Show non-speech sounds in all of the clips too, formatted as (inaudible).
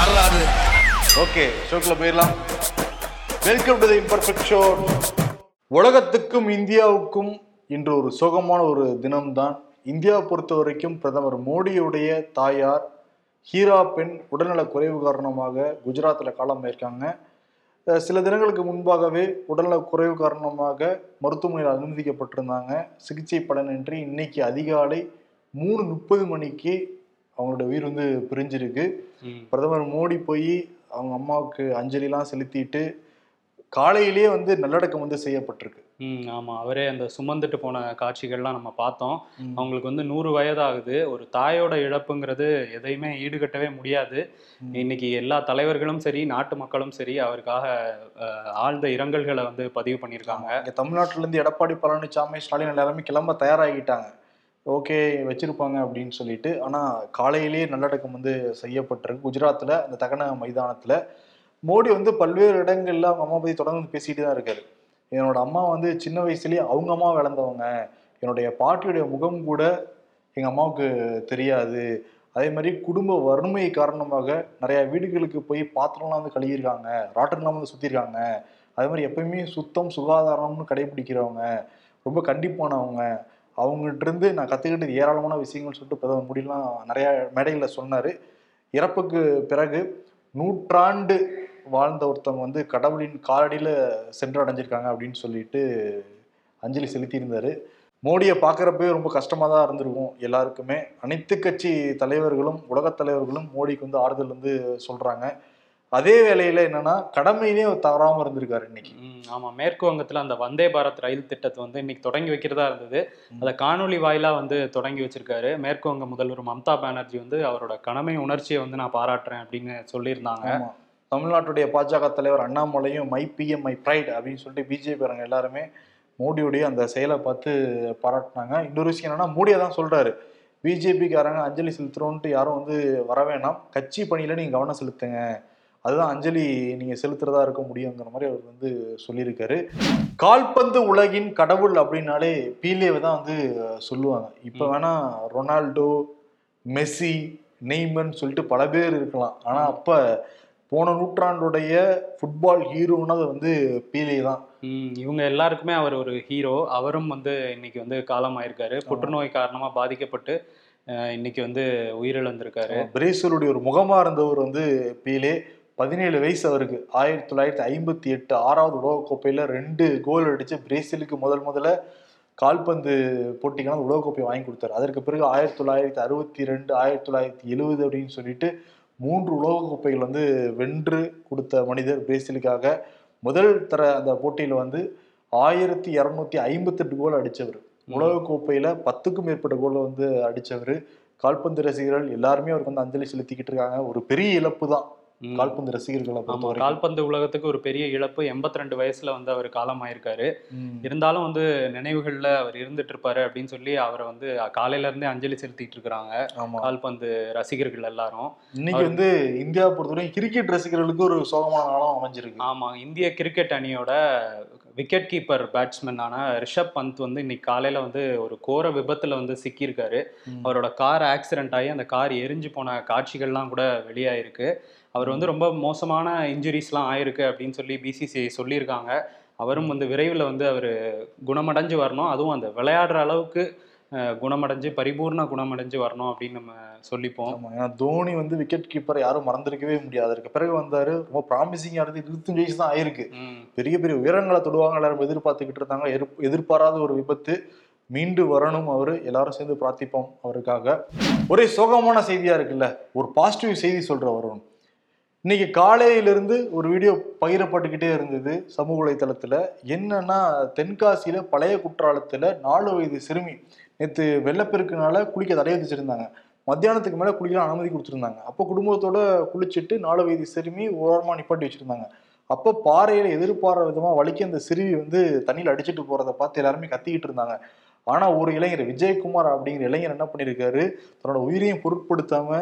வரலாறு ஓகே ஷோக்கில் போயிடலாம். Welcome to the imperfect show உலகத்துக்கும் இந்தியாவுக்கும் இன்று ஒரு சோகமான ஒரு தினம்தான். இந்தியாவை பொறுத்த வரைக்கும் பிரதமர் மோடியுடைய தாயார் ஹீரா பெண் உடல்நலக் குறைவு காரணமாக குஜராத்தில் காலமாயிருக்காங்க ஆயிருக்காங்க சில தினங்களுக்கு முன்பாகவே உடல்நலக் குறைவு காரணமாக மருத்துவமனையில் அனுமதிக்கப்பட்டிருந்தாங்க. சிகிச்சை பலனின்றி இன்னைக்கு அதிகாலை மூணு முப்பது மணிக்கு அவங்களோட உயிர் வந்து பிரிஞ்சிருக்கு. பிரதமர் மோடி போய் அவங்க அம்மாவுக்கு அஞ்சலிலாம் செலுத்திட்டு காலையிலேயே வந்து நல்லடக்கம் வந்து செய்யப்பட்டிருக்கு. ம் ஆமா. அவரே அந்த சுமந்துட்டு போன காட்சிகள்லாம் நம்ம பார்த்தோம். அவங்களுக்கு வந்து நூறு வயதாகுது. ஒரு தாயோட இழப்புங்கிறது எதையுமே ஈடுகட்டவே முடியாது. இன்னைக்கு எல்லா தலைவர்களும் சரி நாட்டு மக்களும் சரி அவருக்காக ஆழ்ந்த இரங்கல்களை வந்து பதிவு பண்ணியிருக்காங்க. இங்க தமிழ்நாட்டுல இருந்து எடப்பாடி பழனிசாமி ஸ்டாலின் எல்லாருமே கிளம்ப தயாராகிட்டாங்க. ஓகே வச்சிருப்பாங்க அப்படின்னு சொல்லிட்டு ஆனால் காலையிலேயே நல்லடக்கம் வந்து செய்யப்பட்டிருக்கு. குஜராத்தில் அந்த தகன மைதானத்தில். மோடி வந்து பல்வேறு இடங்கள்ல அவங்க அம்மா பற்றி தொடர்ந்து பேசிகிட்டு தான் இருக்காரு. என்னோட அம்மா வந்து சின்ன வயசுலேயே அவங்க அம்மா விளந்தவங்க என்னுடைய பாட்டியுடைய முகம் கூட எங்கள் அம்மாவுக்கு தெரியாது. அதே மாதிரி குடும்ப வறுமை காரணமாக நிறையா வீடுகளுக்கு போய் பாத்திரம்லாம் வந்து கழுவிருக்காங்க ராட்டர்லாம் வந்து சுற்றிருக்காங்க அதே மாதிரி எப்பயுமே சுத்தம் சுகாதாரம்னு கடைபிடிக்கிறவங்க ரொம்ப கண்டிப்பானவங்க. அவங்ககிட்டருந்து நான் கற்றுக்கிட்டது ஏராளமான விஷயங்கள் சொல்லிட்டு பிரதமர் மோடிலாம் நிறையா மேடைகளில் சொன்னார். இறப்புக்கு பிறகு நூற்றாண்டு வாழ்ந்த ஒருத்தவங்க வந்து கடவுளின் காலடியில் சென்றடைஞ்சிருக்காங்க அப்படின்னு சொல்லிட்டு அஞ்சலி செலுத்தியிருந்தார். மோடியை பார்க்குறப்பவே ரொம்ப கஷ்டமாக தான் இருந்திருக்கும் எல்லாருக்குமே. அனைத்து கட்சி தலைவர்களும் உலகத் தலைவர்களும் மோடிக்கு வந்து ஆறுதல் வந்து சொல்கிறாங்க அதே வேளையில என்னன்னா கடமையிலேயே அவர் தவறாம இருந்திருக்காரு இன்னைக்கு. ஆமா. மேற்கு வங்கத்துல அந்த வந்தே பாரத் ரயில் திட்டத்தை வந்து இன்னைக்கு தொடங்கி வைக்கிறதா இருந்தது. அதை காணொளி வாயிலா வந்து தொடங்கி வச்சிருக்காரு. மேற்கு வங்க முதல்வர் மம்தா பானர்ஜி வந்து அவரோட கடமை உணர்ச்சியை வந்து நான் பாராட்டுறேன் அப்படின்னு சொல்லியிருந்தாங்க. தமிழ்நாட்டுடைய பாஜக தலைவர் அண்ணாமலையும் மை பிஎம் மை ப்ரைட் அப்படின்னு சொல்லிட்டு பிஜேபி எல்லாருமே மோடியுடைய அந்த செயலை பார்த்து பாராட்டினாங்க. இன்னொரு விஷயம் என்னன்னா மோடியை தான் சொல்றாரு. பிஜேபிக்காரங்க அஞ்சலி செலுத்துறோன்ட்டு யாரும் வந்து வர வேணாம். கட்சி பணியில நீங்க கவனம் செலுத்துங்க. அதுதான் அஞ்சலி நீங்க செலுத்துறதா இருக்க முடியுங்கிற மாதிரி அவர் வந்து சொல்லியிருக்காரு. கால்பந்து உலகின் கடவுள் அப்படின்னாலே பீலேவை தான் வந்து சொல்லுவாங்க. இப்போ வேணா ரொனால்டோ மெஸ்ஸி நெய்மன் சொல்லிட்டு பல பேர் இருக்கலாம். ஆனா அப்ப போன நூற்றாண்டுடைய ஃபுட்பால் ஹீரோன்னு அது வந்து பீலே தான். இவங்க எல்லாருக்குமே அவர் ஒரு ஹீரோ அவரும் வந்து இன்னைக்கு வந்து காலமாயிருக்காரு. புற்றுநோய் காரணமா பாதிக்கப்பட்டு இன்னைக்கு வந்து உயிரிழந்திருக்காரு. பிரேசிலுடைய ஒரு முகமா இருந்தவர் வந்து பீலே. பதினேழு வயசு அவருக்கு. ஆயிரத்தி தொள்ளாயிரத்தி ஐம்பத்தி எட்டு ஆறாவது உலகக்கோப்பையில ரெண்டு கோல் அடிச்சு பிரேசிலுக்கு முதல் முதல்ல கால்பந்து போட்டிக்கான உலகக்கோப்பை வாங்கி கொடுத்தாரு. அதற்கு பிறகு ஆயிரத்தி தொள்ளாயிரத்தி அறுபத்தி ரெண்டு ஆயிரத்தி தொள்ளாயிரத்தி எழுபது அப்படின்னு சொல்லிட்டு மூன்று உலகக்கோப்பைகள் வந்து வென்று கொடுத்த மனிதர் பிரேசிலுக்காக. முதல் தர அந்த போட்டியில வந்து ஆயிரத்தி இரநூத்தி ஐம்பத்தெட்டு கோல் அடிச்சவர். உலகக்கோப்பையில பத்துக்கும் மேற்பட்ட கோலை வந்து அடிச்சவர். கால்பந்து ரசிகர்கள் எல்லாருமே அவருக்கு வந்து அஞ்சலி செலுத்திக்கிட்டு இருக்காங்க. ஒரு பெரிய இழப்பு தான். கால்பந்து ரசிகர்களை ஆமா கால்பந்து உலகத்துக்கு ஒரு பெரிய இழப்பு எண்பத்தி ரெண்டு வயசுல வந்து அவர் காலமாயிருக்காரு. இருந்தாலும் வந்து நினைவுகள்ல அவர் இருந்துட்டு இருப்பாரு அப்படின்னு சொல்லி அவரை வந்து காலையில இருந்தே அஞ்சலி செலுத்திட்டு இருக்கிறாங்க கால்பந்து ரசிகர்கள் எல்லாரும். இன்னைக்கு வந்து இந்தியா பொறுத்தவரைக்கும் கிரிக்கெட் ரசிகர்களுக்கு ஒரு சோகமான நாளும் அமைஞ்சிருக்கு. ஆமா இந்திய கிரிக்கெட் அணியோட விக்கெட் கீப்பர் பேட்ஸ்மேனான ரிஷப் பந்த் வந்து இன்னைக்கு காலையில வந்து ஒரு கோர விபத்துல வந்து சிக்கியிருக்காரு. அவரோட கார் ஆக்சிடென்ட் ஆகி அந்த கார் எரிஞ்சு போன காட்சிகள்லாம் கூட வெளியாயிருக்கு. அவர் வந்து ரொம்ப மோசமான இன்ஜுரிஸ்லாம் ஆயிருக்கு அப்படின்னு சொல்லி பிசிசிஐ சொல்லியிருக்காங்க. அவரும் வந்து விரைவில் வந்து அவர் குணமடைஞ்சு வரணும். அதுவும் அந்த விளையாடுற அளவுக்கு குணமடைஞ்சு பரிபூர்ண குணமடைஞ்சு வரணும் அப்படின்னு நம்ம சொல்லிப்போம். ஏன்னா தோனி வந்து விக்கெட் கீப்பர் யாரும் மறந்திருக்கவே முடியாது. அதற்கு பிறகு வந்தாரு. ரொம்ப ப்ராமிசிங்கா இருந்து இருபத்தஞ்சு வயசு தான் ஆயிருக்கு. பெரிய பெரிய உயரங்களை தொடுவாங்க. எல்லாரும் எதிர்பார்த்துக்கிட்டு இருந்தாங்க. எதிர்- எதிர்பாராத ஒரு விபத்து. மீண்டு வரணும் அவரு. எல்லாரும் சேர்ந்து பிரார்த்திப்போம் அவருக்காக. ஒரே சோகமான செய்தியா இருக்குல்ல. ஒரு பாசிட்டிவ் செய்தி சொல்ற வருண் இன்னைக்கு காலையிலிருந்து ஒரு வீடியோ பகிரப்பட்டுக்கிட்டே இருந்தது சமூக வலைத்தளத்தில். என்னன்னா தென்காசியில பழைய குற்றாலத்துல நாலு வயது சிறுமி நேற்று வெள்ளப்பெருக்குனால குளிக்க தடை விதிச்சிருந்தாங்க. மத்தியானத்துக்கு மேல குளிக்கலாம் அனுமதி கொடுத்துருந்தாங்க. அப்போ குடும்பத்தோட குளிச்சுட்டு நாலு வயது சிறுமி ஓரமா நிப்பாட்டி வச்சிருந்தாங்க. அப்போ பாறையில எதிர்பாராத விதமா வலிக்க அந்த சிறுவி வந்து தண்ணியில் அடிச்சிட்டு போறதை பார்த்து எல்லாருமே கத்திக்கிட்டு இருந்தாங்க. ஆனா ஒரு இளைஞர் விஜயகுமார் அப்படிங்கிற இளைஞர் என்ன பண்ணியிருக்காரு? தன்னோட உயிரையும் பொருட்படுத்தாம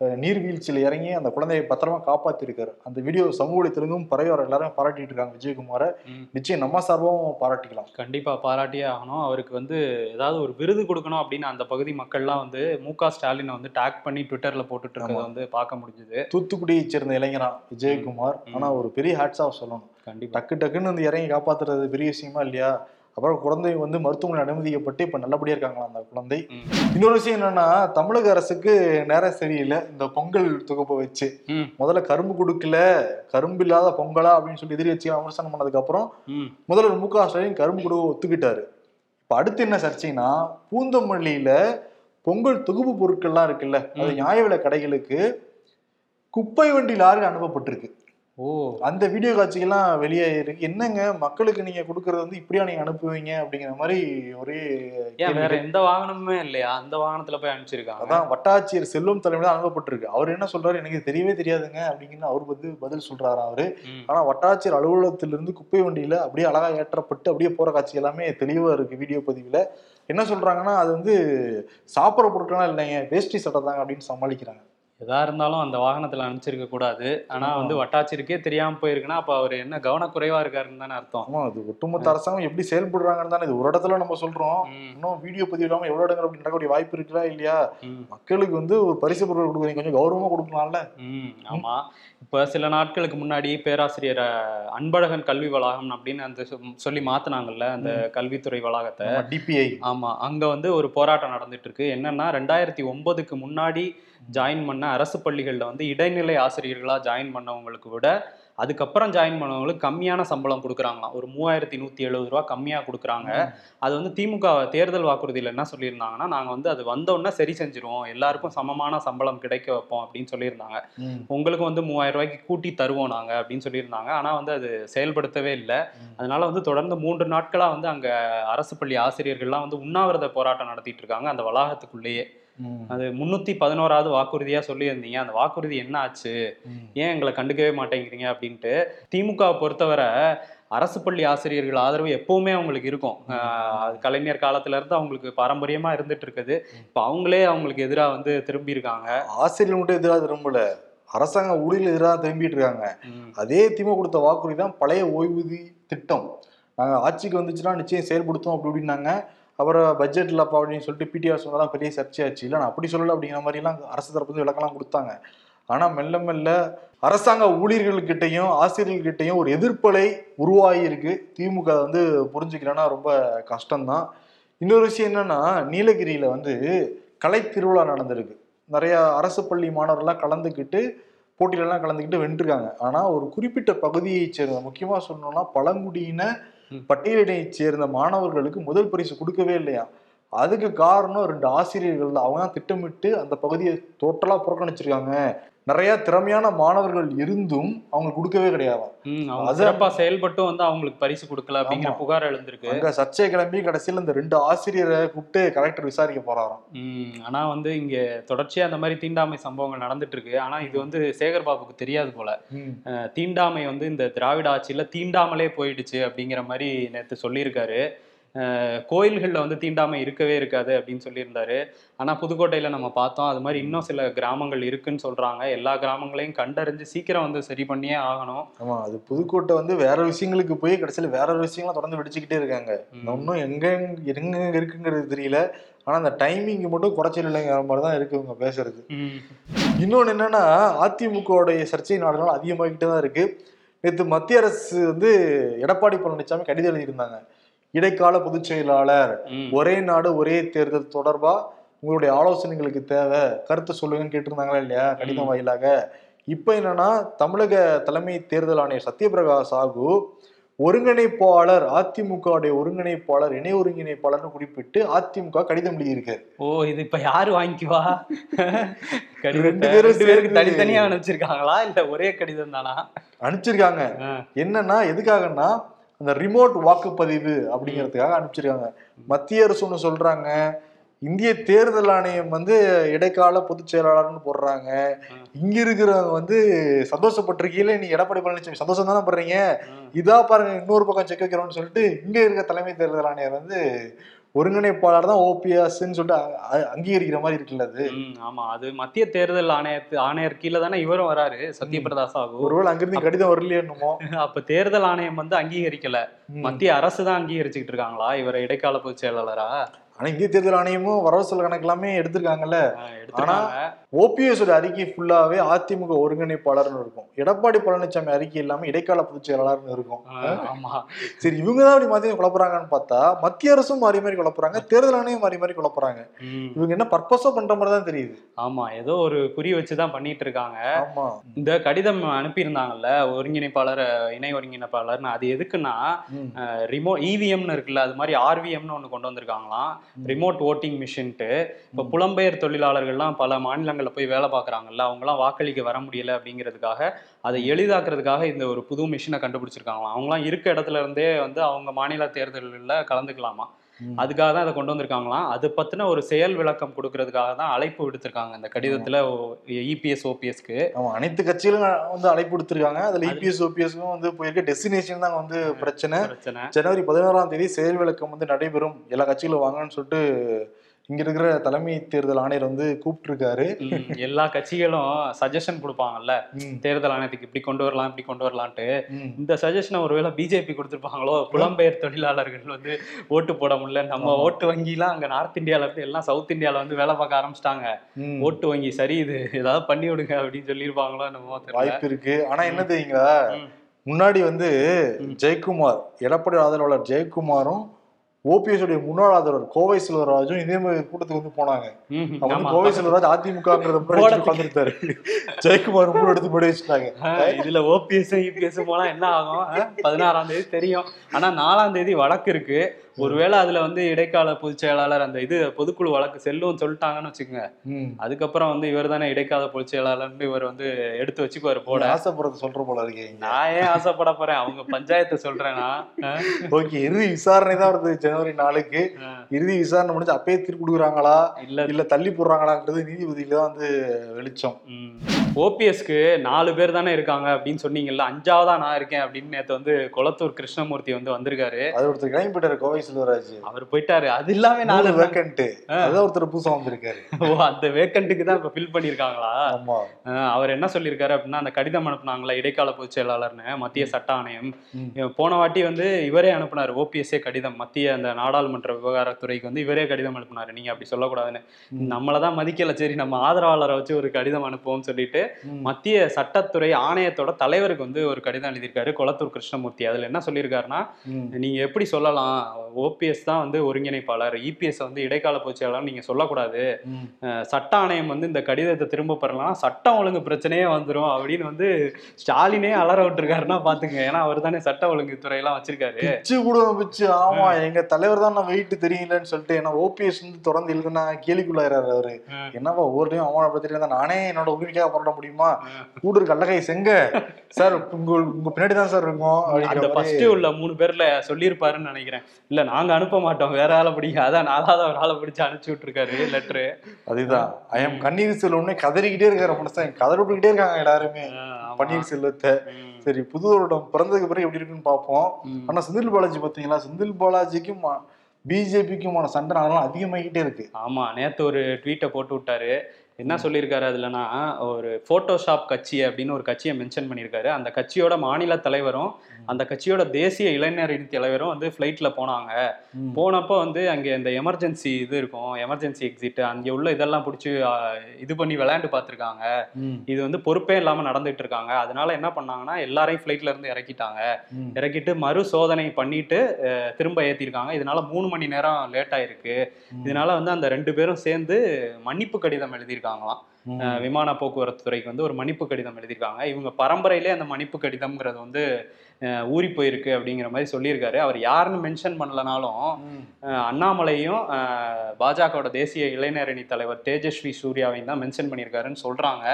நீர்வீழ்ச்சியில் இறங்கி அந்த குழந்தையை பத்திரமா காப்பாத்திருக்காரு. அந்த வீடியோ சமூக பரவி வர எல்லாரும் பாராட்டிட்டு இருக்காங்க விஜயகுமாரை. நிச்சயம் நம்ம சார்பாகவும் பாராட்டிக்கலாம். கண்டிப்பா பாராட்டியே ஆகணும். அவருக்கு வந்து ஏதாவது ஒரு விருது கொடுக்கணும் அப்படின்னு அந்த பகுதி மக்கள்லாம் வந்து மு க ஸ்டாலினை வந்து டேக் பண்ணி ட்விட்டர்ல போட்டுட்டு இருக்கிறத. வந்து பார்க்க முடிஞ்சுது. தூத்துக்குடியை சேர்ந்த இளைஞரா விஜயகுமார். ஆனா ஒரு பெரிய ஹேட்ஸ் ஆஃப் சொல்லணும். கண்டிப்பா. டக்கு டக்குன்னு வந்து இறங்கி காப்பாத்துறது பெரிய விஷயமா இல்லையா? அப்புறம் குழந்தை வந்து மருத்துவமனை அனுமதிக்கப்பட்டு இப்ப நல்லபடியா இருக்காங்களா அந்த குழந்தை. இன்னொரு விஷயம் என்னன்னா தமிழக அரசுக்கு நேரம் சரியில்லை இந்த பொங்கல் தொகுப்பை வச்சு. முதல்ல கரும்பு கொடுக்கல கரும்பு இல்லாத பொங்கலா அப்படின்னு சொல்லி எதிரி வச்சு விமர்சனம் பண்ணதுக்கு அப்புறம். முதல்வர் மு க ஸ்டாலின் கரும்பு கொடுக்க ஒத்துக்கிட்டாரு இப்ப அடுத்து என்ன சர்ச்சைனா பூந்தமல்லியில பொங்கல் தொகுப்பு பொருட்கள்லாம் இருக்குல்ல அது. நியாய விலை கடைகளுக்கு குப்பை வண்டி லாரி அனுப்பப்பட்டிருக்கு ஓ அந்த வீடியோ காட்சிகள்லாம் வெளியாயிருக்கு என்னங்க? மக்களுக்கு நீங்க கொடுக்கறது வந்து இப்படியா நீங்க அனுப்புவீங்க? அப்படிங்கிற மாதிரி ஒரே வேற. எந்த வாகனமுமே இல்லையா? அந்த வாகனத்துல போய் அனுப்பிச்சிருக்காங்க. அதான் வட்டாட்சியர் செல்வம் தலைமையில அனுப்பப்பட்டிருக்கு. அவர் என்ன சொல்றாரு? எனக்கு தெரியவே தெரியாதுங்க அப்படின்னு அவர் வந்து பதில் சொல்றாரு அவரு. ஆனா வட்டாட்சியர் அலுவலகத்திலிருந்து குப்பை வண்டியில அப்படியே அழகா ஏற்றப்பட்டு அப்படியே போற காட்சி எல்லாமே தெளிவா இருக்கு வீடியோ பதிவுல. என்ன சொல்றாங்கன்னா அது வந்து சாப்பிட்ற பொருட்கள்லாம் இல்லைங்க. வேஷ்டி சட்டை தாங்க அப்படின்னு சமாளிக்கிறாங்க. எதா இருந்தாலும் அந்த வாகனத்துல அனுப்பிச்சிருக்க கூடாது. ஆனா ஆமா. வந்து வட்டாட்சியருக்கே தெரியாம போயிருக்குன்னா அப்ப அவர் என்ன கவனக்குறைவா இருக்காருன்னு தானே அர்த்தம். ஆமா அது ஒட்டுமொத்த அரசாங்கம் எப்படி செயல்படுறாங்கன்னு தானே இது ஒரு இடத்துல நம்ம சொல்றோம். ம். இன்னும் வீடியோ பதிவு இல்லாம எவ்வளவு இடங்கள் அப்படி நடக்கக்கூடிய வாய்ப்பு இருக்குதா இல்லையா. மக்களுக்கு வந்து ஒரு பரிசு பொருள் கொடுக்குறீங்க கொஞ்சம் கௌரவமா கொடுக்கலாம்ல. ம் ஆமா. இப்ப சில நாட்களுக்கு முன்னாடி பேராசிரியர் அன்பழகன் கல்வி வளாகம் அப்படின்னு அந்த சொல்லி மாத்துனாங்கல்ல அந்த கல்வித்துறை வளாகத்தை. டிபிஐ ஆமா அங்க வந்து ஒரு போராட்டம் நடந்துட்டு இருக்கு. என்னன்னா ரெண்டாயிரத்தி ஒன்பதுக்கு முன்னாடி ஜாயின் பண்ண அரசு பள்ளிகள்ல வந்து இடைநிலை ஆசிரியர்களா ஜாயின் பண்ணவங்களுக்கு விட அதுக்கப்புறம் ஜாயின் பண்ணவங்களுக்கு கம்மியான சம்பளம் கொடுக்குறாங்களாம். ஒரு மூவாயிரத்தி நூத்தி எழுபது ரூபா கம்மியா கொடுக்குறாங்க. அது வந்து திமுக தேர்தல் வாக்குறுதியில் என்ன சொல்லியிருந்தாங்கன்னா நாங்கள் வந்து அது வந்தோடனே சரி செஞ்சிருவோம். எல்லாருக்கும் சமமான சம்பளம் கிடைக்க வைப்போம் அப்படின்னு சொல்லியிருந்தாங்க. உங்களுக்கு வந்து மூவாயிரம் ரூபாய்க்கு கூட்டி தருவோம் நாங்கள் அப்படின்னு சொல்லியிருந்தாங்க. ஆனால் வந்து அது செயல்படுத்தவே இல்லை. அதனால வந்து தொடர்ந்து மூன்று நாட்களாக வந்து அங்கே அரசு பள்ளி ஆசிரியர்கள்லாம் வந்து உண்ணாவிரத போராட்டம் நடத்திட்டு இருக்காங்க அந்த வளாகத்துக்குள்ளேயே. அது முன்னூத்தி பதினோராவது வாக்குறுதியா சொல்லியிருந்தீங்க. அந்த வாக்குறுதி என்ன ஆச்சு? ஏன் எங்களை கண்டுக்கவே மாட்டேங்கிறீங்க? அப்படின்ட்டு திமுக பொறுத்தவரை அரசு பள்ளி ஆசிரியர்கள் ஆதரவு எப்பவுமே அவங்களுக்கு இருக்கும். கலைஞர் காலத்துல இருந்து அவங்களுக்கு பாரம்பரியமா இருந்துட்டு இருக்குது இப்ப அவங்களே அவங்களுக்கு எதிராக வந்து திரும்பி இருக்காங்க ஆசிரியர் மட்டும் எதிராக திரும்பல. அரசாங்க ஊழியர்கள் எதிராக திரும்பிட்டு இருக்காங்க அதே திமுக கொடுத்த வாக்குறுதி தான் பழைய ஓய்வூதி திட்டம். நாங்க ஆட்சிக்கு வந்துச்சுன்னா நிச்சயம் செயல்படுத்தும் அப்படி இப்படின்னாங்க. அப்புறம் பட்ஜெட் இல்லப்பா அப்படின்னு சொல்லிட்டு பிடிஆர் சொன்னதான் பெரிய சர்ச்சையாச்சு. இல்லை நான் அப்படி சொல்லலை அப்படிங்கிற மாதிரிலாம் அரசு தரப்பு வந்து விளக்கம்லாம் கொடுத்தாங்க. ஆனால் மெல்ல மெல்ல அரசாங்க ஊழியர்கள்கிட்டையும் ஆசிரியர்கள்கிட்டையும் ஒரு எதிர்ப்பலை உருவாகியிருக்கு திமுக அதை வந்து புரிஞ்சுக்கலன்னா ரொம்ப கஷ்டம்தான். இன்னொரு விஷயம் என்னன்னா நீலகிரியில் வந்து கலை திருவிழா நடந்திருக்கு. நிறையா அரசு பள்ளி மாணவர்கள்லாம் கலந்துக்கிட்டு போட்டியிலலாம் கலந்துக்கிட்டு வென்றிருக்காங்க. ஆனால் ஒரு குறிப்பிட்ட பகுதியை சேர்ந்த முக்கியமாக சொல்லணும்னா பழங்குடியின பட்டியலினை சேர்ந்த மாணவர்களுக்கு முதல் பரிசு கொடுக்கவே இல்லையா? அதுக்கு காரணம் ரெண்டு ஆசிரியர்கள் தான். அவங்க தான் திட்டமிட்டு அந்த பகுதியை டோட்டலாக புறக்கணிச்சிருக்காங்க. நிறைய திறமையான மாணவர்கள் இருந்தும் அவங்க கொடுக்கவே அது- சிறப்பா செயல்பட்டும் வந்து அவங்களுக்கு பரிசு கொடுக்கல அப்படிங்கிற. புகார் எழுந்திருக்கு. அங்க சர்ச்சை கிளம்பி கடைசியில் இந்த ரெண்டு ஆசிரியரை கூப்பிட்டு கலெக்டர் விசாரிக்க போறாராம். ஆனா வந்து இங்க தொடர்ச்சியா அந்த மாதிரி தீண்டாமை சம்பவங்கள் நடந்துட்டு இருக்கு ஆனா இது வந்து சேகர் பாபுக்கு தெரியாது போல. தீண்டாமை வந்து இந்த திராவிட ஆட்சியில தீண்டாமலே போயிடுச்சு அப்படிங்கிற மாதிரி நேத்து சொல்லியிருக்காரு. கோயில்கள்ல வந்து தீண்டாமை இருக்கவே இருக்காது அப்படின்னு சொல்லியிருந்தாரு. ஆனா புதுக்கோட்டையில நம்ம பார்த்தோம். அது மாதிரி இன்னும் சில கிராமங்கள் இருக்குன்னு சொல்றாங்க. எல்லா கிராமங்களையும் கண்டறிஞ்சு சீக்கிரம் வந்து சரி பண்ணியே ஆகணும். ஆமா அது புதுக்கோட்டை வந்து வேற விஷயங்களுக்கு போய் கடைசியில் வேற ஒரு விஷயங்களை தொடர்ந்து வெடிச்சுக்கிட்டே இருக்காங்க. இன்னும் எங்க எங்க இருக்குங்கிறது தெரியல. ஆனா அந்த டைமிங் மட்டும் குறைச்சல் இல்லைங்கிற மாதிரி தான் இருக்கு இவங்க பேசுறது. ம். இன்னொன்னு என்னன்னா அதிமுகவுடைய சர்ச்சை நாடுகள் அதிகமாகிட்டே தான் இருக்கு. நேற்று மத்திய அரசு வந்து எடப்பாடி பழனிசாமி கடிதம் எழுதியிருந்தாங்க. இடைக்கால பொதுச் செயலாளர். ஒரே நாடு ஒரே தேர்தல் தொடர்பா? உங்களுடைய ஆலோசனைகளுக்கு தேவை. கருத்து சொல்லுங்கன்னு கேட்டிருந்தாங்களா இல்லையா? கடிதம். வாயிலாக. இப்ப என்னன்னா தமிழக தலைமை தேர்தல் ஆணையர் சத்யபிரகாஷ் சாகு ஒருங்கிணைப்பாளர் அதிமுகவுடைய ஒருங்கிணைப்பாளர் இணை ஒருங்கிணைப்பாளர்னு குறிப்பிட்டு அதிமுக கடிதம் எழுதியிருக்காரு ஓ இது இப்ப யாரு வாங்கிக்குவா? ரெண்டு பேருக்கு தனித்தனியா அனுப்பிச்சிருக்காங்களா? இல்ல ஒரே கடிதம் தானா? அனுப்பிச்சிருக்காங்க. என்னன்னா எதுக்காகன்னா அந்த ரிமோட் வாக்குப்பதிவு அப்படிங்கிறதுக்காக அனுப்பிச்சிருக்காங்க. மத்திய அரசு ஒன்று சொல்றாங்க. இந்திய தேர்தல் ஆணையம் வந்து இடைக்கால பொதுச் செயலாளர்னு போடுறாங்க. இங்க இருக்கிறவங்க வந்து சந்தோஷப்பட்டிருக்கீங்களே நீ எடப்பாடி பழனிசாமி சந்தோஷம் தானே பண்றீங்க ம். இதா பாருங்க இன்னொரு பக்கம் செக் வைக்கிறோம்னு சொல்லிட்டு இங்க இருக்க தலைமை தேர்தல் ஆணையர் வந்து ஒருங்கிணைப்பாளர் தான் ஓபிஎஸ்ன்னு சொல்லிட்டு அங்கீகரிக்கிற மாதிரி இருக்குல்ல அது? ஆமா. அது மத்திய தேர்தல் ஆணையத்து ஆணையர் கீழே தானே இவரும் வராரு சத்யபிரதா சாகு. ஒருவேளை அங்கிருந்து கடிதம் வரலையே என்னமோ (laughs) அப்ப தேர்தல் ஆணையம் வந்து அங்கீகரிக்கல. மத்திய அரசு தான் அங்கீகரிச்சுக்கிட்டு இருக்காங்களா இவரை இடைக்கால பொதுச் செயலாளரா? ஆனா இந்திய தேர்தல் ஆணையமும் வரவு செலவு கணக்கு எல்லாமே எடுத்திருக்காங்கல்ல. ஆஹ் எடுத்துருக்காங்க. ஓபிஎஸ் ஓட அறிக்கை ஃபுல்லாவே அதிமுக ஒருங்கிணைப்பாளர்னு இருக்கும். எடப்பாடி பழனிசாமி அறிக்கை இல்லாம இடைக்கால பொதுச் செயலாளர்னு இருக்கும். ஆமா. சரி இவங்க தான் அப்படி மாத்தி குழப்புறாங்கன்னு பார்த்தா மத்திய அரசும் மாறி மாறி குழப்புறாங்க தேர்தல் ஆணையம் மாறி மாறி குழப்புறாங்க. இவங்க என்ன பர்பஸா பண்ற மாதிரி தான் தெரியுது. ஆமா ஏதோ ஒரு குறி வச்சுதான் பண்ணிட்டு இருக்காங்க. ஆமா. இந்த கடிதம் அனுப்பியிருந்தாங்கல்ல ஒருங்கிணைப்பாளர் இணை ஒருங்கிணைப்பாளர்னு அது எதுக்குன்னா. ரிமோ இவிஎம்னு இருக்குல்ல அது மாதிரி ஆர்விஎம்னு ஒன்று கொண்டு வந்திருக்காங்களாம். ரிமோட் ஓட்டிங் மிஷின்ட்டு இப்போ புலம்பெயர் தொழிலாளர்கள்லாம் பல மாநிலங்களில் போய் வேலை பார்க்குறாங்கல்ல அவங்களாம் வாக்களிக்க வர முடியல அப்படிங்கிறதுக்காக அதை எளிதாக்குறதுக்காக இந்த ஒரு புது மிஷினை கண்டுபிடிச்சிருக்காங்களாம். அவங்களாம் இருக்க இடத்துல இருந்தே வந்து அவங்க மாநில தேர்தலில் கலந்துக்கலாமா. அதுக்காக தான் அதை கொண்டு வந்திருக்காங்களாம். அது பத்தின ஒரு செயல் விளக்கம் கொடுக்கறதுக்காக தான் அழைப்பு விடுத்திருக்காங்க இந்த கடிதத்துல இபிஎஸ் ஓபிஎஸ்க்கு அனைத்து கட்சிகளும் வந்து அழைப்பு கொடுத்துருக்காங்க அதுல இபிஎஸ் ஓபிஎஸ்க்கும் வந்து போயிருக்க. டெஸ்டினேஷன் தான் வந்து பிரச்சனை. பிரச்சனை. ஜனவரி பதினோராம் தேதி செயல் விளக்கம் வந்து நடைபெறும். எல்லா கட்சிகளும் வாங்கன்னு சொல்லிட்டு இங்க இருக்கிற தலைமை தேர்தல் ஆணையர் வந்து கூப்பிட்டுருக்காரு எல்லா கட்சிகளும் சஜஷன் கொடுப்பாங்கல்ல. தேர்தல் ஆணையத்துக்கு இப்படி கொண்டு வரலாம் இப்படி கொண்டு வரலான்ட்டு. இந்த சஜஷனை ஒருவேளை பிஜேபி கொடுத்துருப்பாங்களோ புலம்பெயர் தொழிலாளர்கள் வந்து ஓட்டு போட முடியல நம்ம. ஓட்டு வங்கிலாம் அங்க நார்த் இந்தியால இருந்து எல்லாம் சவுத் இந்தியால வந்து வேலை பார்க்க ஆரம்பிச்சிட்டாங்க. ஓட்டு வங்கி சரி இது ஏதாவது பண்ணி விடுங்க அப்படின்னு சொல்லியிருப்பாங்களோ தெரியல வாய்ப்பு இருக்கு ஆனா என்ன தெரியுங்களா. முன்னாடி வந்து ஜெயக்குமார் எடப்பாடி ஆதரவாளர் ஜெயக்குமாரும் ஓபிஎஸ் உடைய முன்னாள் ஆதரவர் கோவை செல்வராஜும் இதே மாதிரி கூட்டத்துக்கு வந்து போனாங்க. ஆமா. கோவை செல்வராஜ் அதிமுகங்கிறத போடத்துக்கு. உட்காந்துருத்தாரு ஜெயக்குமார் மூணு எடுத்து போய் வச்சுட்டாங்க. இதுல ஓபிஎஸ் இபிஎஸ் போனா என்ன ஆகும்? பதினாறாம் தேதி தெரியும். ஆனா நாலாம் தேதி வழக்கு இருக்கு. ஒருவேளை அதுல வந்து இடைக்கால பொதுச் செயலாளர் அந்த இது பொதுக்குழு வழக்கு செல்லும் சொல்லிட்டாங்கன்னு வச்சுக்கோங்க. அதுக்கப்புறம் வந்து இவர் தானே இடைக்கால பொதுச் செயலாளர்னு இவர் வந்து எடுத்து வச்சுக்குவாரு போட ஆசைப்படுறது சொல்ற போல இருக்கீங்க. நான் ஏன் ஆசைப்பட போறேன்? அவங்க பஞ்சாயத்தை சொல்றேன்னா ஓகே இறுதி விசாரணை தான் வருது ஜனவரி நாலுக்கு. ஆஹ் இறுதி விசாரணை முடிஞ்சு அப்பயே தீர்ப்பு கொடுக்குறாங்களா? இல்ல. இல்ல தள்ளி போடுறாங்களான்றது நீதிபதியில தான் வந்து வெளிச்சம். ஓபிஎஸ்க்கு நாலு பேர் தானே இருக்காங்க அப்படின்னு சொன்னீங்கல்ல அஞ்சாவதா நான் இருக்கேன் அப்படின்னு நேத்து வந்து கொளத்தூர் கிருஷ்ணமூர்த்தி வந்து வந்திருக்காரு. அது ஒருத்தர் கிளம்பி போயிட்டாரு கோவை செல்வராஜ் அவர் போயிட்டாரு. அது இல்லாம நாலு வேக்கன்ட் அதான் ஒருத்தர் புதுசா வந்திருக்காரு. ஓ அந்த வேக்கண்ட்டுக்கு தான் இப்ப ஃபில் பண்ணிருக்காங்களா? ஆமா. அவர் என்ன சொல்லியிருக்காரு அப்படின்னா அந்த கடிதம் அனுப்புனாங்களா இடைக்கால பொதுச் செயலாளர்னு மத்திய சட்ட ஆணையம். போன வாட்டி வந்து இவரே அனுப்புனாரு ஓபிஎஸ்ஏ கடிதம். மத்திய அந்த நாடாளுமன்ற விவகாரத்துறைக்கு வந்து இவரே கடிதம் அனுப்புனாரு. நீங்க அப்படி சொல்லக்கூடாதுன்னு. ம். நம்மளை தான் மதிக்கல. சரி நம்ம ஆதரவாளரை வச்சு ஒரு கடிதம் அனுப்புவோம்னு சொல்லிட்டு. மத்திய சட்டத்துறை ஆணையத்தோட தலைவருக்கு வந்து ஒரு கடிதம் எழுதியிருக்காரு கொளத்தூர் கிருஷ்ணமூர்த்தி. அதுல என்ன சொல்லியிருக்காருன்னா. நீங்க எப்படி சொல்லலாம்? ஓபிஎஸ் தான் வந்து ஒருங்கிணைப்பாளர். இபிஎஸ் வந்து இடைக்கால பொதுச் செயலாளர் நீங்க சொல்லக்கூடாது. சட்ட ஆணையம் வந்து இந்த கடிதத்தை திரும்ப பெறலாம். சட்டம் ஒழுங்கு பிரச்சனையே வந்துரும் அப்படின்னு வந்து ஸ்டாலினே அலற விட்டுருக்காருன்னா பாத்துங்க. ஏன்னா அவர் தானே சட்ட ஒழுங்கு துறையெல்லாம் வச்சிருக்காரு. பிச்சு கூட பிச்சு. ஆமா எங்க தலைவர் தான் வெயிட் தெரியலன்னு சொல்லிட்டு ஏன்னா ஓபிஎஸ் வந்து தொடர்ந்து எழுதுனா கேலிக்குள்ளாயிராரு அவரு. ம். என்னப்பா ஒவ்வொரு டைம் அவமானப்படுத்திட்டு இருந்தா நானே என்னோட உரிமைக்காக போராட முடியுமா? கூடு கல்லகை செங்க. சார் உங்க உங்க பின்னாடி தான் சார் இருக்கும் அந்த ஃபர்ஸ்ட் உள்ள மூணு பேர்ல சொல்லியிருப்பாருன்னு நினைக்கிறேன். இல்ல நாங்க அனுப்ப மாட்டோம். வேற ஆளை பிடிக்க அதான் நாலாவது ஒரு ஆளை பிடிச்சு அனுப்பிச்சு விட்டுருக்காரு லெட்ரு அதுதான். ஐயம் கண்ணீர் செல்வம்னே கதறிக்கிட்டே இருக்காரு மனுஷன் கதறி விட்டுக்கிட்டே இருக்காங்க எல்லாருமே. பன்னீர் செல்வத்தை. சரி புது வருடம் பிறந்ததுக்கு பிறகு எப்படி இருக்குன்னு பார்ப்போம். ஆனா செந்தில் பாலாஜி பாத்தீங்களா செந்தில் பாலாஜிக்கும் பிஜேபிக்குமான சண்டை நாளெல்லாம் அதிகமாகிட்டே இருக்கு. ஆமா நேத்து ஒரு ட்வீட்டை போட்டு விட்டாரு. என்ன சொல்லியிருக்காரு அதுலனா ஒரு போட்டோஷாப் கட்சி அப்படின்னு ஒரு கட்சியை மென்ஷன் பண்ணியிருக்காரு. அந்த கட்சியோட மாநில தலைவரும் அந்த கட்சியோட தேசிய இளைஞர் தலைவரும் வந்து ஃப்ளைட்ல போனாங்க. போனப்போ வந்து அங்கே இந்த எமர்ஜென்சி இது இருக்கும் எமர்ஜென்சி எக்ஸிட் அங்கே உள்ள இதெல்லாம் பிடிச்சி இது பண்ணி விளையாண்டு பார்த்துருக்காங்க. இது வந்து பொறுப்பே இல்லாமல் நடந்துட்டு இருக்காங்க. அதனால என்ன பண்ணாங்கன்னா எல்லாரையும் ஃப்ளைட்ல இருந்து இறக்கிட்டாங்க. இறக்கிட்டு மறு சோதனை பண்ணிட்டு திரும்ப ஏற்றிருக்காங்க இதனால மூணு மணி நேரம் லேட் ஆயிருக்கு. இதனால வந்து அந்த ரெண்டு பேரும் சேர்ந்து மன்னிப்பு கடிதம் எழுதியிருக்காங்களாம் ம். விமான போக்குவரத்து துறைக்கு வந்து ஒரு மன்னிப்பு கடிதம் எழுதியிருக்காங்க. இவங்க பரம்பரையிலே அந்த மன்னிப்பு கடிதம்ங்கிறது வந்து ஊறி போயிருக்கு அப்படிங்கிற மாதிரி சொல்லியிருக்காரு. அவர் யாருன்னு மென்ஷன் பண்ணலனாலும் அண்ணாமலையும் பாஜகவோட தேசிய இளைஞர் அணி தலைவர் தேஜஸ்வி சூர்யாவையும் தான் மென்ஷன் பண்ணியிருக்காருன்னு சொல்றாங்க.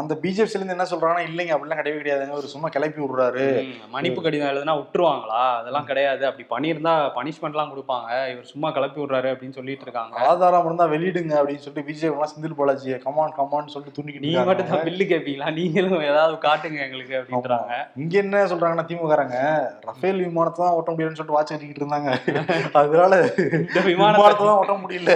அந்த பிஜேபில இருந்து என்ன சொல்றாங்கன்னா இல்லைங்க அப்படிலாம் கிடையவே கிடையாதுங்க. ஒரு சும்மா கிளப்பி விடுறாரு. மன்னிப்பு கடிதம் எழுதுனா விட்டுருவாங்களா? அதெல்லாம் கிடையாது. அப்படி பண்ணியிருந்தா பனிஷ்மெண்ட்லாம் கொடுப்பாங்க. இவர் சும்மா கிளப்பி விடுறாரு அப்படின்னு சொல்லிட்டு இருக்காங்க. ஆதாரம் இருந்தா வெளியிடுங்க அப்படின்னு சொல்லிட்டு பிஜேபி எல்லாம் செந்தில் பாலாஜியை கமான் கமான் ஆமான்னு சொல்லிட்டு தூண்டிக்கிட்டு நீங்க மட்டும். தான் பில்லு கேட்பீங்களா நீங்களும் ஏதாவது காட்டுங்க எங்களுக்கு அப்படின்றாங்க. இங்க என்ன சொல்றாங்கன்னா திமுகறாங்க ரஃபேல் விமானத்தை தான் ஓட்ட முடியலன்னு சொல்லிட்டு வாட்ச் கட்டிக்கிட்டு இருந்தாங்க. (laughs) அதனால இந்த விமானத்தை தான் ஓட்ட முடியல.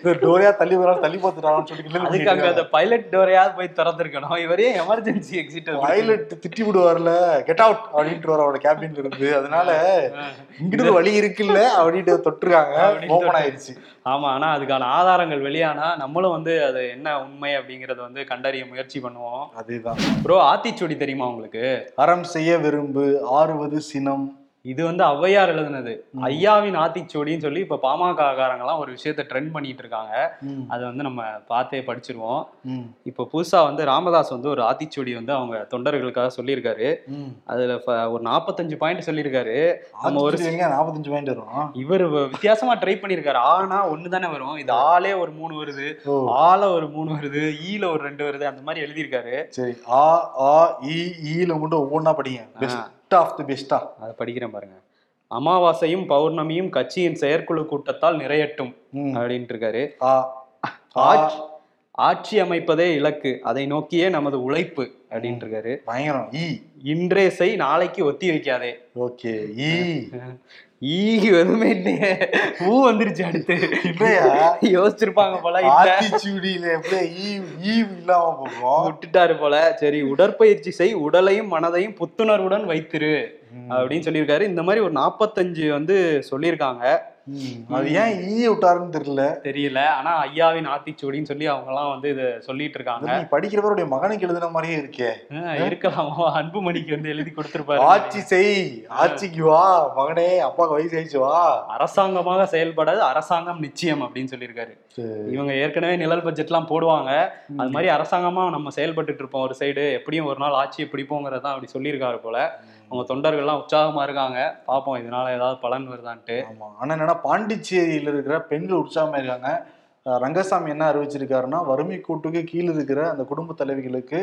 இந்த டோரியா தள்ளி வராலும் தள்ளி பார்த்துட்டாங்கன்னு சொல்லிட்டு அதுக்கு அங்க அந்த பைலட் டோரையாவது போய் திறந்திருக்கணும். இவரே எமர்ஜென்சி எக்ஸிட் பைலட் திட்டி விடுவார்ல கெட் அவுட் அப்படின்ட்டு வர அவரோட கேபின்ல இருந்து. அதனால இங்கிட்டு வழி இருக்குல்ல அப்படின்ட்டு தொட்டுருக்காங்க. அப்படின்னு ஓபன் ஆயிருச்சு. ஆமா ஆனா அதுக்கான ஆதாரங்கள் வெளியானா நம்மளும் வந்து அது என்ன உண்மை அப்படிங்கறத வந்து கண்டறிய முயற்சி பண்ணுவோம். அதேதான். ப்ரோ ஆத்திச்சூடி தெரியுமா உங்களுக்கு? அறம் செய்ய விரும்பு ஆறுவது சினம். இது வந்து ஔவையார் எழுதுனது. ஐயாவின் ஆத்திச்சூடின்னு சொல்லி இப்ப பாமக காரங்களாம் ஒரு விஷயத்த ட்ரெண்ட் பண்ணிட்டு இருக்காங்க. அதை வந்து நம்ம பார்த்தே படிச்சிருவோம். இப்போ புதுசா வந்து ராமதாஸ் வந்து ஒரு ஆத்திச்சூடி வந்து அவங்க தொண்டர்களுக்காக சொல்லியிருக்காரு. அதுல ஒரு நாற்பத்தஞ்சு பாயிண்ட் சொல்லியிருக்காரு. நம்ம ஒரு நாற்பத்தஞ்சு பாயிண்ட் வரும். இவர் வித்தியாசமா ட்ரை பண்ணியிருக்காரு. ஆனா ஒண்ணு தானே வரும். இது ஆளே ஒரு மூணு வருது ஆல ஒரு மூணு வருது ஈல ஒரு ரெண்டு வருது அந்த மாதிரி எழுதியிருக்காரு. சரி. ஆ ஆ ஈல மட்டும் ஒவ்வொன்றா படிங்க. பெஸ்ட் ஆஃப் தி பெஸ்டா அதை படிக்கிறேன் பாருங்க. அமாவாசையும் பௌர்ணமியும் கட்சியின் செயற்குழு கூட்டத்தால் நிறையட்டும் அப்படின்ட்டு இருக்காரு. ஆட்சி- அமைப்பதே இலக்கு. அதை நோக்கியே நமது உழைப்பு அப்படின்ட்டு இருக்காரு. பயங்கரம். இன்றே செய் நாளைக்கு ஒத்தி வைக்காதே. ஓகே. ஈ ஈ எதுவுமே இல்லையே பூ வந்துருச்சு அடுத்து இல்லையா? யோசிச்சிருப்பாங்க போல இல்ல ஆத்திச்சூடியில எப்படி ஈ ஈ இல்லாம போகும் விட்டுட்டாரு போல சரி உடற்பயிற்சி செய் உடலையும் மனதையும் புத்துணர்வுடன் வைத்திரு. அப்படின்னு சொல்லியிருக்காரு இந்த மாதிரி ஒரு நாற்பத்தஞ்சு வந்து சொல்லியிருக்காங்க. அது ஏன் ஈ விட்டாருன்னு தெரியல. தெரியல. ஆனா ஐயாவின் ஆத்திச்சூடின்னு சொல்லி அவங்க எல்லாம் வந்து இதை சொல்லிட்டு இருக்காங்க. நீ படிக்கிறவருடைய மகனுக்கு எழுதின மாதிரியே இருக்கே. இருக்கலாமா அன்புமணிக்கு வந்து எழுதி கொடுத்திருப்பாரு. ஆட்சி செய். ஆட்சிக்கு வா. மகனே அப்பாவுக்கு வயசு ஆயிடுச்சு வா. அரசாங்கமாக செயல்படாது அரசாங்கம் நிச்சயம் அப்படின்னு சொல்லியிருக்காரு. இவங்க ஏற்கனவே நிழல் பட்ஜெட்லாம் போடுவாங்க. அது மாதிரி அரசாங்கமா நம்ம செயல்பட்டுட்டு இருப்போம் ஒரு சைடு எப்படியும் ஒரு நாள் ஆட்சியை பிடிப்போங்கிறதான் அப்படி சொல்லியிருக்காரு போல. அவங்க தொண்டர்கள்லாம் உற்சாகமா இருக்காங்க. பார்ப்போம் இதனால ஏதாவது பலன் வருதான்ட்டு. ஆமா. ஆனா என்னன்னா பாண்டிச்சேரியில இருக்கிற பெண்கள் உற்சாகமா இருக்காங்க. ரங்கசாமி என்ன அறிவிச்சிருக்காருன்னா வறுமை கூட்டுக்கு கீழே இருக்கிற அந்த குடும்ப தலைவிகளுக்கு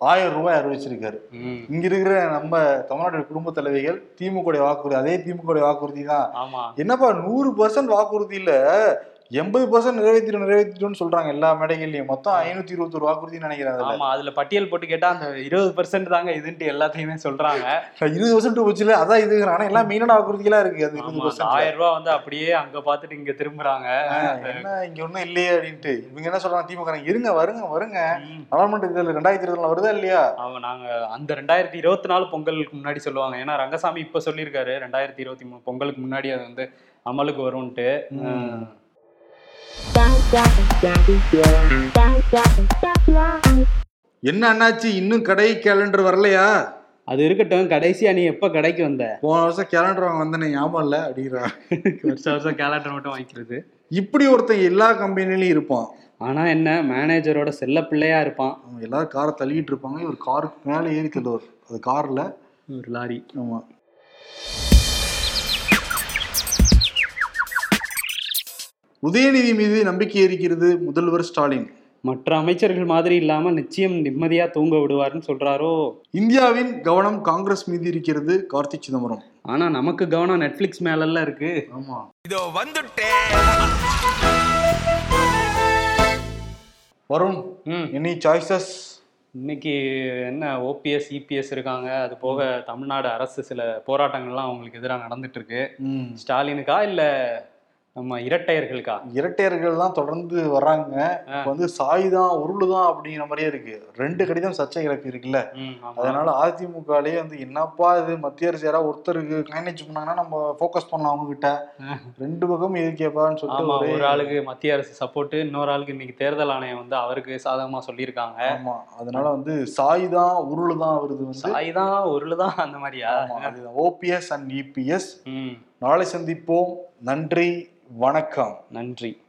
ஆயிரம் ரூபாய் அறிவிச்சிருக்காரு. இங்க இருக்கிற நம்ம தமிழ்நாட்டு குடும்ப தலைவிகள் திமுக வாக்குறுதி அதே திமுக வாக்குறுதி தான். என்னப்பா நூறு பர்சன்ட் வாக்குறுதியில எண்பது பர்சன்ட் நிறைவேற்றிடும் நிறைவேற்றிடும்னு சொல்றாங்க எல்லா மேடைகள்லயும். மொத்தம் ஐநூத்தி இருபத்தொரு வாக்குறுதின்னு நினைக்கிறேன் அதுல. ஆமா அதுல பட்டியல் போட்டு கேட்டா அந்த இருபது பெர்சென்ட் தாங்க இதுன்ட்டு எல்லாத்தையுமே சொல்றாங்க. இருபது பர்சன்ட் போச்சுல அதான் இதுங்கிறான் ஆனா எல்லாம் மெயினான வாக்குறுதிகளா இருக்கு அது இருபது பர்சன்ட் ஆயிரம் ரூபாய் வந்து அப்படியே அங்க பாத்துட்டு இங்க திரும்புறாங்க. என்ன இங்க ஒண்ணும் இல்லையே அப்படின்ட்டு. இவங்க என்ன சொல்றாங்க திமுக இருங்க வருங்க வருங்க. நாடாளுமன்ற தேர்தல் ரெண்டாயிரத்தி இருபதுல வருதா இல்லையா? அவங்க நாங்க அந்த ரெண்டாயிரத்தி இருபத்தி நாலு பொங்கலுக்கு முன்னாடி சொல்லுவாங்க. ஏன்னா ரங்கசாமி இப்ப சொல்லியிருக்காரு ரெண்டாயிரத்தி இருபத்தி மூணு பொங்கலுக்கு முன்னாடி அது வந்து அமலுக்கு வரும்ன்ட்டு. என்ன அண்ணாச்சி இன்னும் கடை கேலண்டர் வரலையா? அது இருக்கட்டும் கடைசியா நீ எப்ப கடைக்கு வந்த? போன வருஷம் கேலண்டர் வாங்க வந்தேனே ஞாபகம் இல்ல அப்படிங்கிறான் வருஷம் வருஷம் கேலண்டர் மட்டும் வாங்கிக்கிறது. இப்படி ஒருத்தன் எல்லா கம்பெனிலையும் இருப்பான். ஆனா என்ன மேனேஜரோட செல்ல பிள்ளையா இருப்பான். அவங்க எல்லாரும் காரை தள்ளிட்டு இருப்பாங்க இவர் காருக்கு மேலே ஏறி தள்ளுவார் அது கார்ல ஒரு லாரி. ஆமா. உதயநிதி மீது நம்பிக்கை இருக்கிறது முதல்வர் ஸ்டாலின். மற்ற அமைச்சர்கள் மாதிரி இல்லாம நிச்சயம் நிம்மதியா தூங்க விடுவாருன்னு சொல்றாரோ? இந்தியாவின் கவனம் காங்கிரஸ் மீது இருக்கிறது கார்த்தி சிதம்பரம். ஆனா நமக்கு கவனம் நெட்ஃபிளிக்ஸ் மேலெல்லாம் இருக்கு. ஆமா. இதோ வந்துட்டேன் வருண் ம். எனி சாய்ஸஸ் இன்னைக்கு என்ன ஓபிஎஸ் இபிஎஸ் இருக்காங்க. அது போக தமிழ்நாடு அரசு சில போராட்டங்கள்லாம் அவங்களுக்கு எதிராக நடந்துட்டு இருக்கு. ஸ்டாலினுக்கா இல்ல நம்ம இரட்டையர்களுக்கா? இரட்டையர்கள் தான் தொடர்ந்து வர்றாங்க. வந்து சாய் தான் உருளு தான் அப்படிங்கிற மாதிரியே இருக்கு. ரெண்டு கடிதம் சர்ச்சை கிளப்பி இருக்குல்ல. அதனால அதிமுகலயே வந்து என்னப்பா இது? மத்திய அரசு யாராவது ஒருத்தருக்கு மேனேஜ் பண்ணாங்கன்னா நம்ம ஃபோக்கஸ் பண்ணலாம் அவங்க கிட்ட ரெண்டு பக்கம் எதுக்கேப்பான்னு சொல்லிட்டு ஒரே ஆளுக்கு மத்திய அரசு சப்போர்ட் இன்னொரு ஆளுக்கு இன்னைக்கு தேர்தல் ஆணையம் வந்து அவருக்கு சாதகமா சொல்லியிருக்காங்க. ஆமா அதனால வந்து சாய் தான் உருளு தான் வருது வந்து. சாய் தான் உருளுதான் அந்த மாதிரியா? ஓபிஎஸ் அண்ட் இபிஎஸ் நாளை சந்திப்போம். நன்றி வணக்கம். நன்றி.